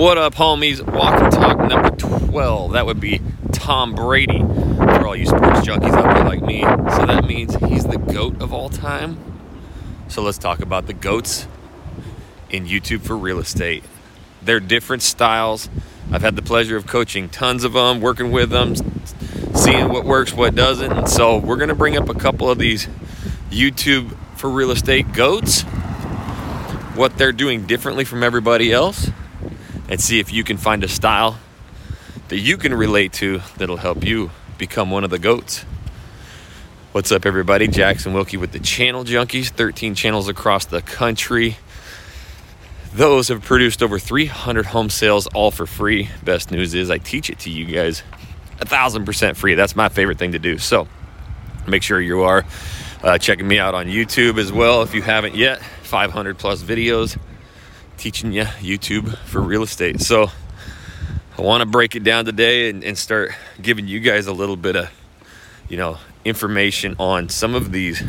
What up, homies? Walk and talk number 12. That would be Tom Brady for all you sports junkies out there like me. So that means he's the GOAT of all time. So let's talk about the GOATs in YouTube for real estate. They're different styles. I've had the pleasure of coaching tons of them, working with them, seeing what works, what doesn't. And so we're going to bring up a couple of these YouTube for real estate GOATs, what they're doing differently from everybody else and see if you can find a style that you can relate to that'll help you become one of the goats. What's up, everybody? Jackson Wilkie with the Channel Junkies, 13 channels across the country. Those have produced over 300 home sales, all for free. Best news is I teach it to you guys a thousand percent free. That's my favorite thing to do. So make sure you are uh, checking me out on YouTube as well if you haven't yet. 500 plus videos teaching you YouTube for real estate. So I want to break it down today and, and, start giving you guys a little bit of, you know, information on some of these,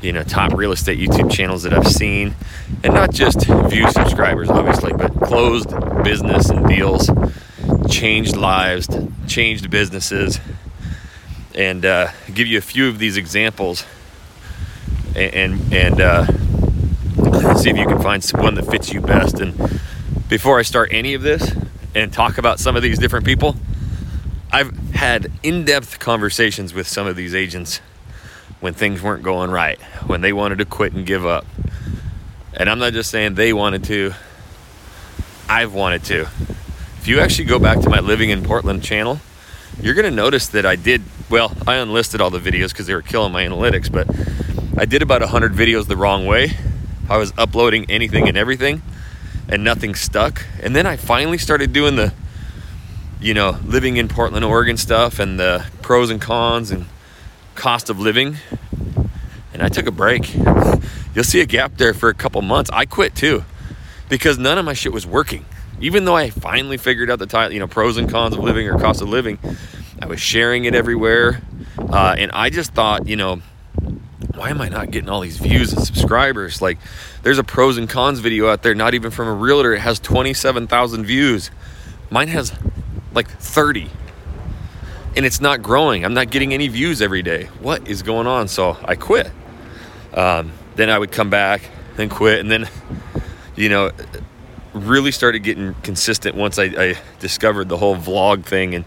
you know, top real estate YouTube channels that I've seen, and not just view subscribers, obviously, but closed business and deals, changed lives, changed businesses, and uh, give you a few of these examples, and and. uh, see if you can find one that fits you best. And before I start any of this and talk about some of these different people, I've had in depth conversations with some of these agents when things weren't going right, when they wanted to quit and give up. And I'm not just saying they wanted to, I've wanted to. If you actually go back to my Living in Portland channel, you're going to notice that I did, well, I unlisted all the videos because they were killing my analytics, but I did about 100 videos the wrong way I was uploading anything and everything and nothing stuck. And then I finally started doing the, you know, living in Portland, Oregon stuff and the pros and cons and cost of living. And I took a break. You'll see a gap there for a couple months. I quit too because none of my shit was working. Even though I finally figured out the title, you know, pros and cons of living or cost of living, I was sharing it everywhere. Uh, and I just thought, you know, why am I not getting all these views and subscribers? Like, there's a pros and cons video out there, not even from a realtor. It has 27,000 views. Mine has like 30. And it's not growing. I'm not getting any views every day. What is going on? So I quit. Um, then I would come back, then quit, and then, you know, really started getting consistent once I, I discovered the whole vlog thing. And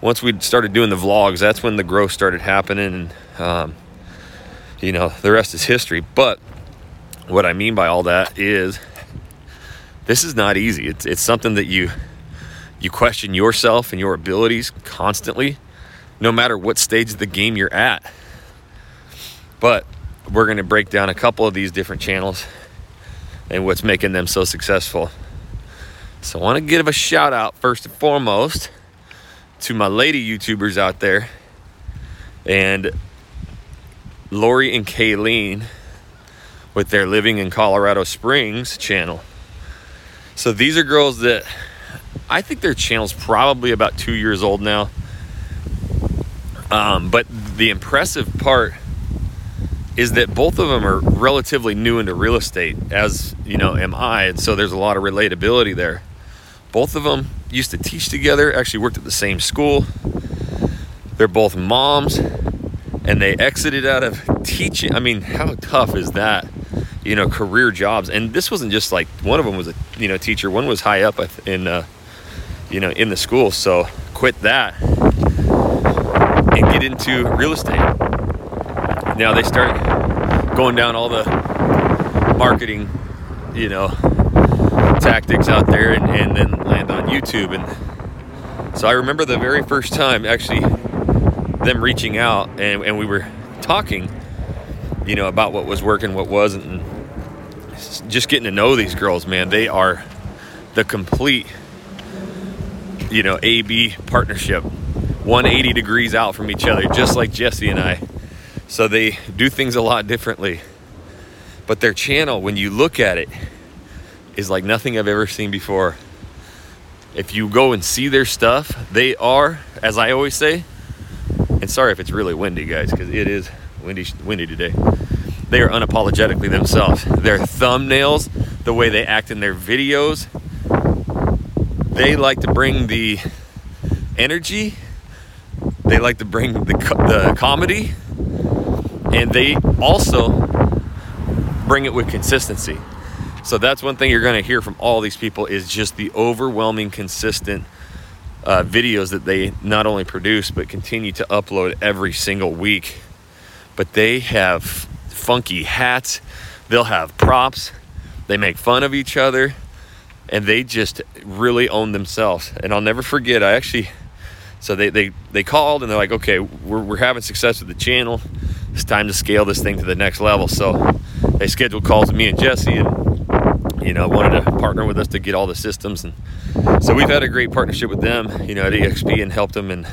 once we started doing the vlogs, that's when the growth started happening. And, um, you know, the rest is history. But what I mean by all that is this is not easy. It's, it's something that you you question yourself and your abilities constantly, no matter what stage of the game you're at. But we're going to break down a couple of these different channels and what's making them so successful. So I want to give a shout out first and foremost to my lady YouTubers out there. And Lori and Kayleen with their Living in Colorado Springs channel. So these are girls that I think their channel's probably about two years old now. Um, but the impressive part is that both of them are relatively new into real estate, as you know, am I. And so there's a lot of relatability there. Both of them used to teach together, actually worked at the same school. They're both moms and they exited out of teaching. I mean, how tough is that? You know, career jobs. And this wasn't just like one of them was a you know teacher. One was high up in uh, you know in the school. So quit that and get into real estate. Now they start going down all the marketing, you know, tactics out there, and, and then land on YouTube. And so I remember the very first time actually them reaching out and, and we were talking, you know, about what was working, what wasn't, and just getting to know these girls, man. They are the complete, you know, AB partnership, 180 degrees out from each other, just like Jesse and I. So they do things a lot differently. But their channel, when you look at it, is like nothing I've ever seen before. If you go and see their stuff, they are, as I always say, and sorry if it's really windy, guys, because it is windy, windy today. They are unapologetically themselves. Their thumbnails, the way they act in their videos, they like to bring the energy, they like to bring the, the comedy, and they also bring it with consistency. So that's one thing you're going to hear from all these people is just the overwhelming consistent uh, videos that they not only produce but continue to upload every single week. But they have funky hats, they'll have props, they make fun of each other, and they just really own themselves. And I'll never forget, I actually, so they, they, they called and they're like, okay, we're, we're having success with the channel. It's time to scale this thing to the next level. So they scheduled calls with me and Jesse and you know, wanted to partner with us to get all the systems. And so we've had a great partnership with them, you know, at EXP and helped them. And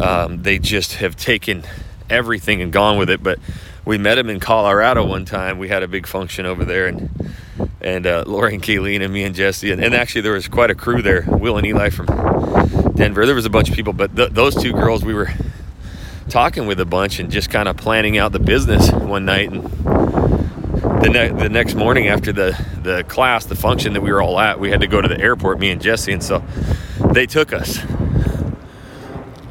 um, they just have taken everything and gone with it. But we met them in Colorado one time. We had a big function over there and and uh, Lori and Kayleen and me and Jesse. And, and, actually, there was quite a crew there. Will and Eli from Denver. There was a bunch of people, but th- those two girls we were talking with a bunch and just kind of planning out the business one night. And the, the next morning after the, the class, the function that we were all at, we had to go to the airport, me and Jesse. And so they took us.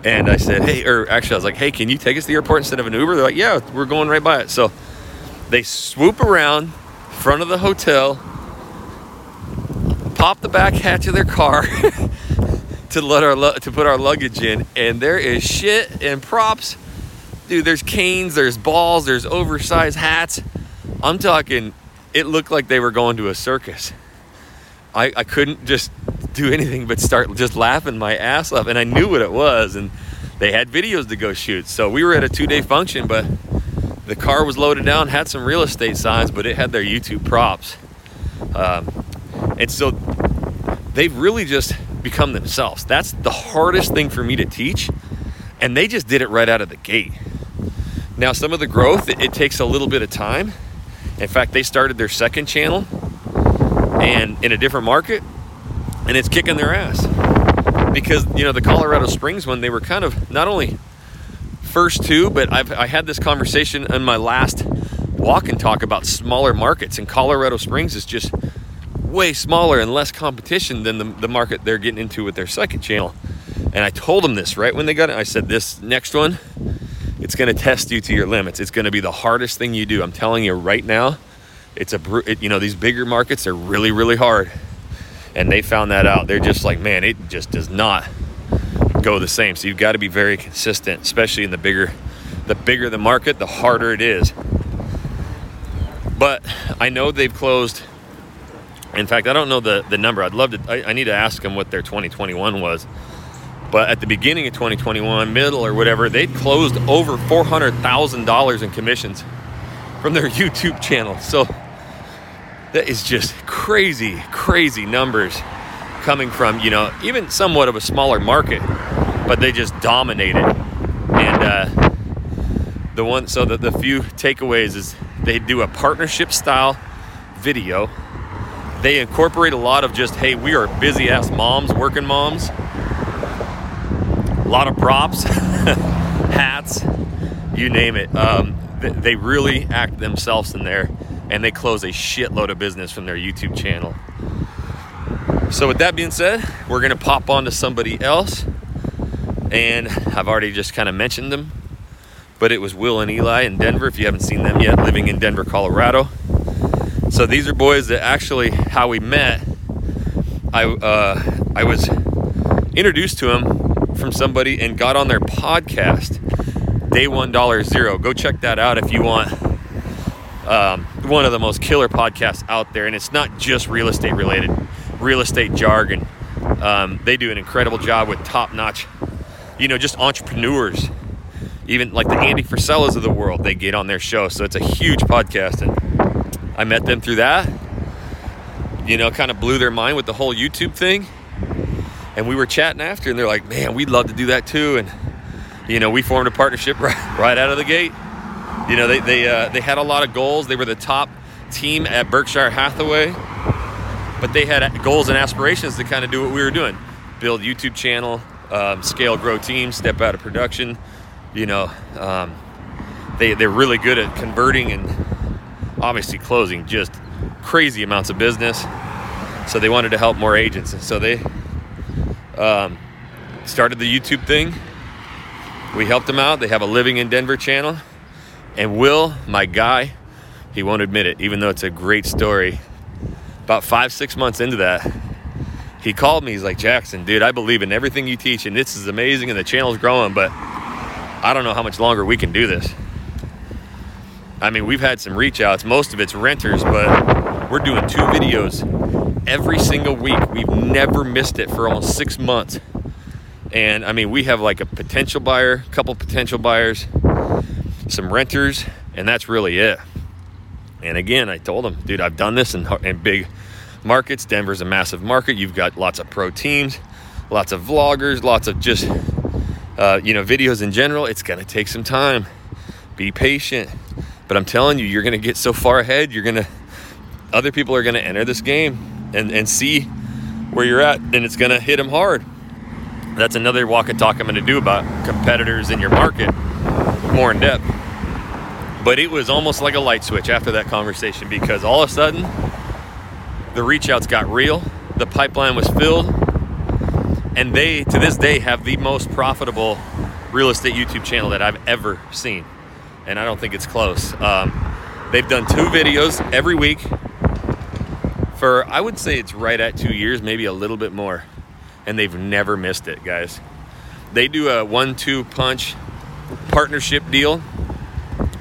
And I said, hey, or actually, I was like, hey, can you take us to the airport instead of an Uber? They're like, yeah, we're going right by it. So they swoop around front of the hotel, pop the back hatch of their car to let our to put our luggage in, and there is shit and props. Dude, there's canes, there's balls, there's oversized hats. I'm talking, it looked like they were going to a circus. I, I couldn't just do anything but start just laughing my ass off. And I knew what it was. And they had videos to go shoot. So we were at a two day function, but the car was loaded down, had some real estate signs, but it had their YouTube props. Um, and so they've really just become themselves. That's the hardest thing for me to teach. And they just did it right out of the gate. Now, some of the growth, it, it takes a little bit of time. In fact, they started their second channel and in a different market, and it's kicking their ass. Because, you know, the Colorado Springs one, they were kind of not only first two, but I've I had this conversation in my last walk and talk about smaller markets, and Colorado Springs is just way smaller and less competition than the, the market they're getting into with their second channel. And I told them this right when they got it. I said, This next one, it's going to test you to your limits. It's going to be the hardest thing you do. I'm telling you right now. It's a it, you know these bigger markets are really really hard, and they found that out. They're just like man, it just does not go the same. So you've got to be very consistent, especially in the bigger the bigger the market, the harder it is. But I know they've closed. In fact, I don't know the, the number. I'd love to. I, I need to ask them what their 2021 was but at the beginning of 2021, middle or whatever, they'd closed over $400,000 in commissions from their YouTube channel. So that is just crazy, crazy numbers coming from, you know, even somewhat of a smaller market, but they just dominated. And uh, the one, so the, the few takeaways is they do a partnership style video. They incorporate a lot of just, hey, we are busy ass moms, working moms a lot of props, hats, you name it. Um, they really act themselves in there and they close a shitload of business from their YouTube channel. So, with that being said, we're going to pop on to somebody else. And I've already just kind of mentioned them, but it was Will and Eli in Denver. If you haven't seen them yet, living in Denver, Colorado. So, these are boys that actually, how we met, I, uh, I was introduced to them from somebody and got on their podcast, Day One Dollar Zero. Go check that out if you want. Um, one of the most killer podcasts out there, and it's not just real estate related, real estate jargon. Um, they do an incredible job with top notch, you know, just entrepreneurs, even like the Andy Frisellas of the world. They get on their show, so it's a huge podcast, and I met them through that. You know, kind of blew their mind with the whole YouTube thing and we were chatting after, and they're like, "Man, we'd love to do that too." And you know, we formed a partnership right, right out of the gate. You know, they they uh, they had a lot of goals. They were the top team at Berkshire Hathaway, but they had goals and aspirations to kind of do what we were doing: build YouTube channel, um, scale, grow teams, step out of production. You know, um, they they're really good at converting and obviously closing just crazy amounts of business. So they wanted to help more agents, and so they Um, started the YouTube thing. We helped them out. They have a Living in Denver channel. And Will, my guy, he won't admit it, even though it's a great story. About five, six months into that, he called me. He's like, Jackson, dude, I believe in everything you teach, and this is amazing, and the channel's growing, but I don't know how much longer we can do this. I mean, we've had some reach outs. Most of it's renters, but we're doing two videos every single week. We've never missed it for almost six months. And I mean, we have like a potential buyer, a couple potential buyers, some renters, and that's really it. And again, I told him, dude, I've done this in, in big markets. Denver's a massive market. You've got lots of pro teams, lots of vloggers, lots of just, uh, you know, videos in general. It's going to take some time. Be patient. But I'm telling you, you're going to get so far ahead. You're going to, other people are going to enter this game and, and see where you're at, and it's going to hit them hard. That's another walk and talk I'm going to do about competitors in your market more in depth. But it was almost like a light switch after that conversation because all of a sudden, the reach outs got real, the pipeline was filled, and they, to this day, have the most profitable real estate YouTube channel that I've ever seen and I don't think it's close. Um, they've done two videos every week for, I would say it's right at two years, maybe a little bit more. And they've never missed it, guys. They do a one two punch partnership deal.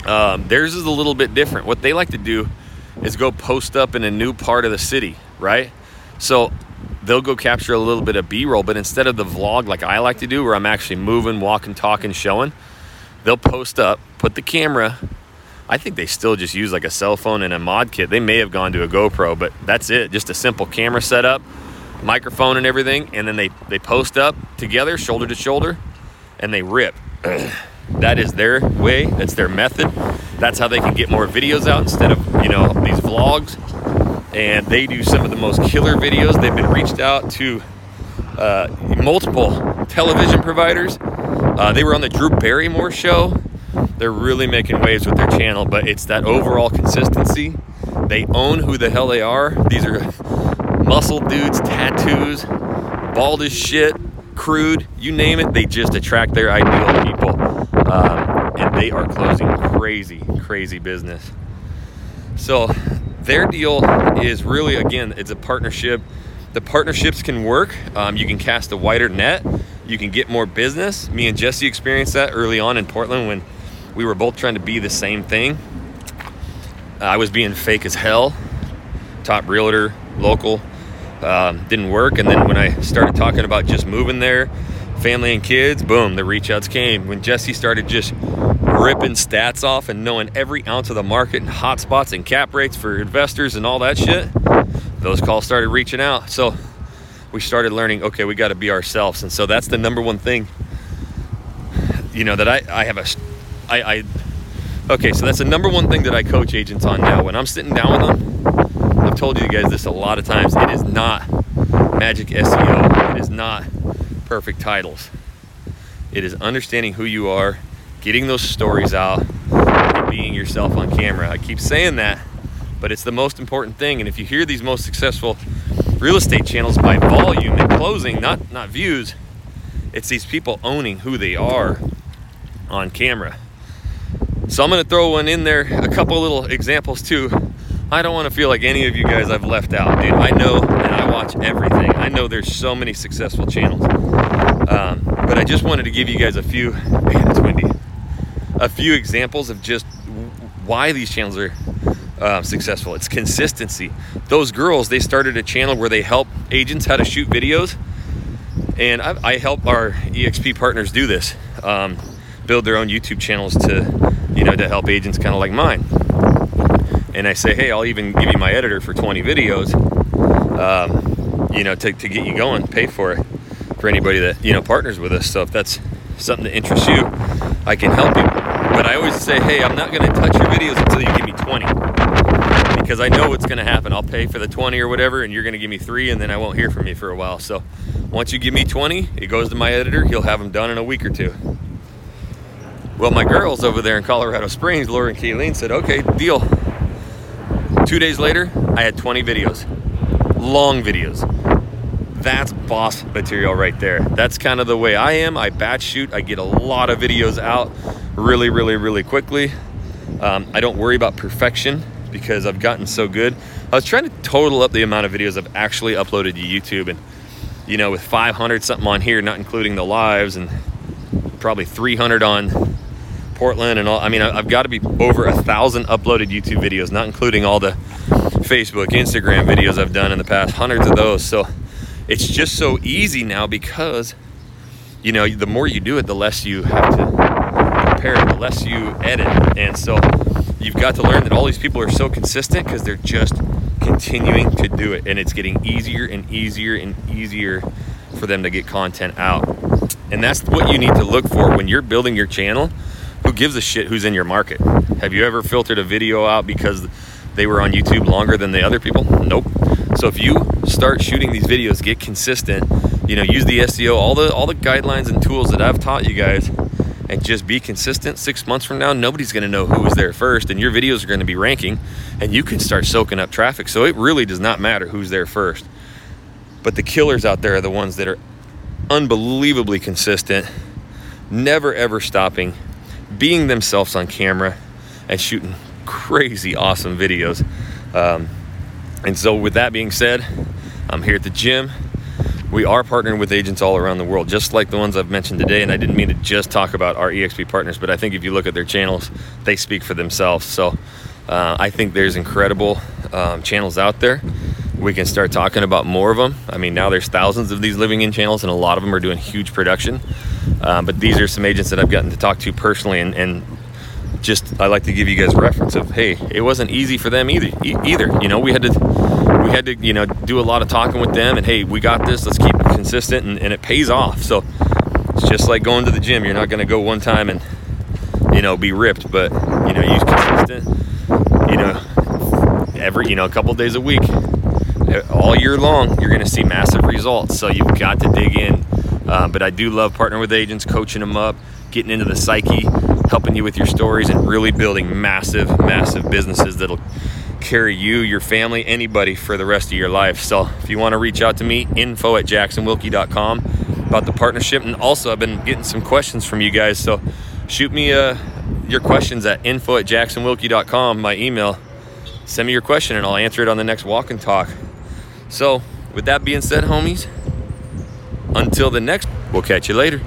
Um, theirs is a little bit different. What they like to do is go post up in a new part of the city, right? So they'll go capture a little bit of B roll, but instead of the vlog like I like to do, where I'm actually moving, walking, talking, showing, they'll post up, put the camera. I think they still just use like a cell phone and a mod kit. They may have gone to a GoPro, but that's it. Just a simple camera setup, microphone and everything, and then they they post up together, shoulder to shoulder, and they rip. that is their way. That's their method. That's how they can get more videos out instead of you know these vlogs. And they do some of the most killer videos. They've been reached out to uh, multiple television providers uh, they were on the Drew Barrymore show. They're really making waves with their channel, but it's that overall consistency. They own who the hell they are. These are muscle dudes, tattoos, bald as shit, crude, you name it. They just attract their ideal people. Um, and they are closing crazy, crazy business. So their deal is really, again, it's a partnership. The partnerships can work. Um, you can cast a wider net you can get more business. Me and Jesse experienced that early on in Portland when we were both trying to be the same thing. I was being fake as hell, top realtor, local, um, didn't work. And then when I started talking about just moving there, family and kids, boom, the reach outs came. When Jesse started just ripping stats off and knowing every ounce of the market and hot spots and cap rates for investors and all that shit, those calls started reaching out. So we started learning okay we got to be ourselves and so that's the number one thing you know that i i have a i i okay so that's the number one thing that i coach agents on now when i'm sitting down with them i've told you guys this a lot of times it is not magic seo it is not perfect titles it is understanding who you are getting those stories out being yourself on camera i keep saying that but it's the most important thing and if you hear these most successful real estate channels by volume and closing, not not views. It's these people owning who they are on camera. So I'm gonna throw one in there, a couple little examples too. I don't want to feel like any of you guys I've left out, dude. I know and I watch everything. I know there's so many successful channels, um, but I just wanted to give you guys a few. Man, it's windy. A few examples of just why these channels are uh, successful. It's consistency. Those girls, they started a channel where they help agents how to shoot videos, and I, I help our EXP partners do this, um, build their own YouTube channels to, know, to help agents kind of like mine. And I say, hey, I'll even give you my editor for 20 videos, um, you know, to, to get you going, pay for it for anybody that you know partners with us. So if that's something that interests you, I can help you. But I always say, hey, I'm not going to touch your videos until you give me 20. Because I know what's going to happen. I'll pay for the 20 or whatever, and you're going to give me three, and then I won't hear from you for a while. So once you give me 20, it goes to my editor. He'll have them done in a week or two. Well, my girls over there in Colorado Springs, Laura and Kayleen, said, okay, deal. Two days later, I had 20 videos, long videos. that's boss material right there. That's kind of the way I am. I batch shoot. I get a lot of videos out really, really, really quickly. Um, I don't worry about perfection because I've gotten so good. I was trying to total up the amount of videos I've actually uploaded to YouTube, and you know, with 500 something on here, not including the lives, and probably 300 on Portland and all. I mean, I've got to be over a thousand uploaded YouTube videos, not including all the Facebook, Instagram videos I've done in the past, hundreds of those. So it's just so easy now because, you know, the more you do it, the less you have to prepare, the less you edit. And so you've got to learn that all these people are so consistent because they're just continuing to do it. And it's getting easier and easier and easier for them to get content out. And that's what you need to look for when you're building your channel gives a shit who's in your market? Have you ever filtered a video out because they were on YouTube longer than the other people? Nope. So if you start shooting these videos, get consistent, you know, use the SEO, all the all the guidelines and tools that I've taught you guys, and just be consistent. Six months from now, nobody's gonna know who was there first, and your videos are gonna be ranking, and you can start soaking up traffic. So it really does not matter who's there first. But the killers out there are the ones that are unbelievably consistent, never ever stopping, being themselves on camera and shooting crazy awesome videos. Um, and so, with that being said, I'm here at the gym. We are partnering with agents all around the world, just like the ones I've mentioned today. And I didn't mean to just talk about our EXP partners, but I think if you look at their channels, they speak for themselves. So, uh, I think there's incredible um, channels out there. We can start talking about more of them. I mean, now there's thousands of these living in channels, and a lot of them are doing huge production. Um, but these are some agents that I've gotten to talk to personally, and, and just I like to give you guys reference of hey, it wasn't easy for them either. E- either you know, we had to we had to you know do a lot of talking with them, and hey, we got this. Let's keep it consistent, and, and it pays off. So it's just like going to the gym. You're not going to go one time and you know be ripped, but you know use consistent. You know, every you know a couple days a week, all year long, you're going to see massive results. So you've got to dig in uh, but I do love partnering with agents, coaching them up, getting into the psyche, helping you with your stories, and really building massive, massive businesses that'll carry you, your family, anybody for the rest of your life. So if you want to reach out to me, info at jacksonwilkie.com about the partnership. And also, I've been getting some questions from you guys. So shoot me uh, your questions at info at jacksonwilkie.com, my email. Send me your question and I'll answer it on the next walk and talk. So, with that being said, homies, until the next, we'll catch you later.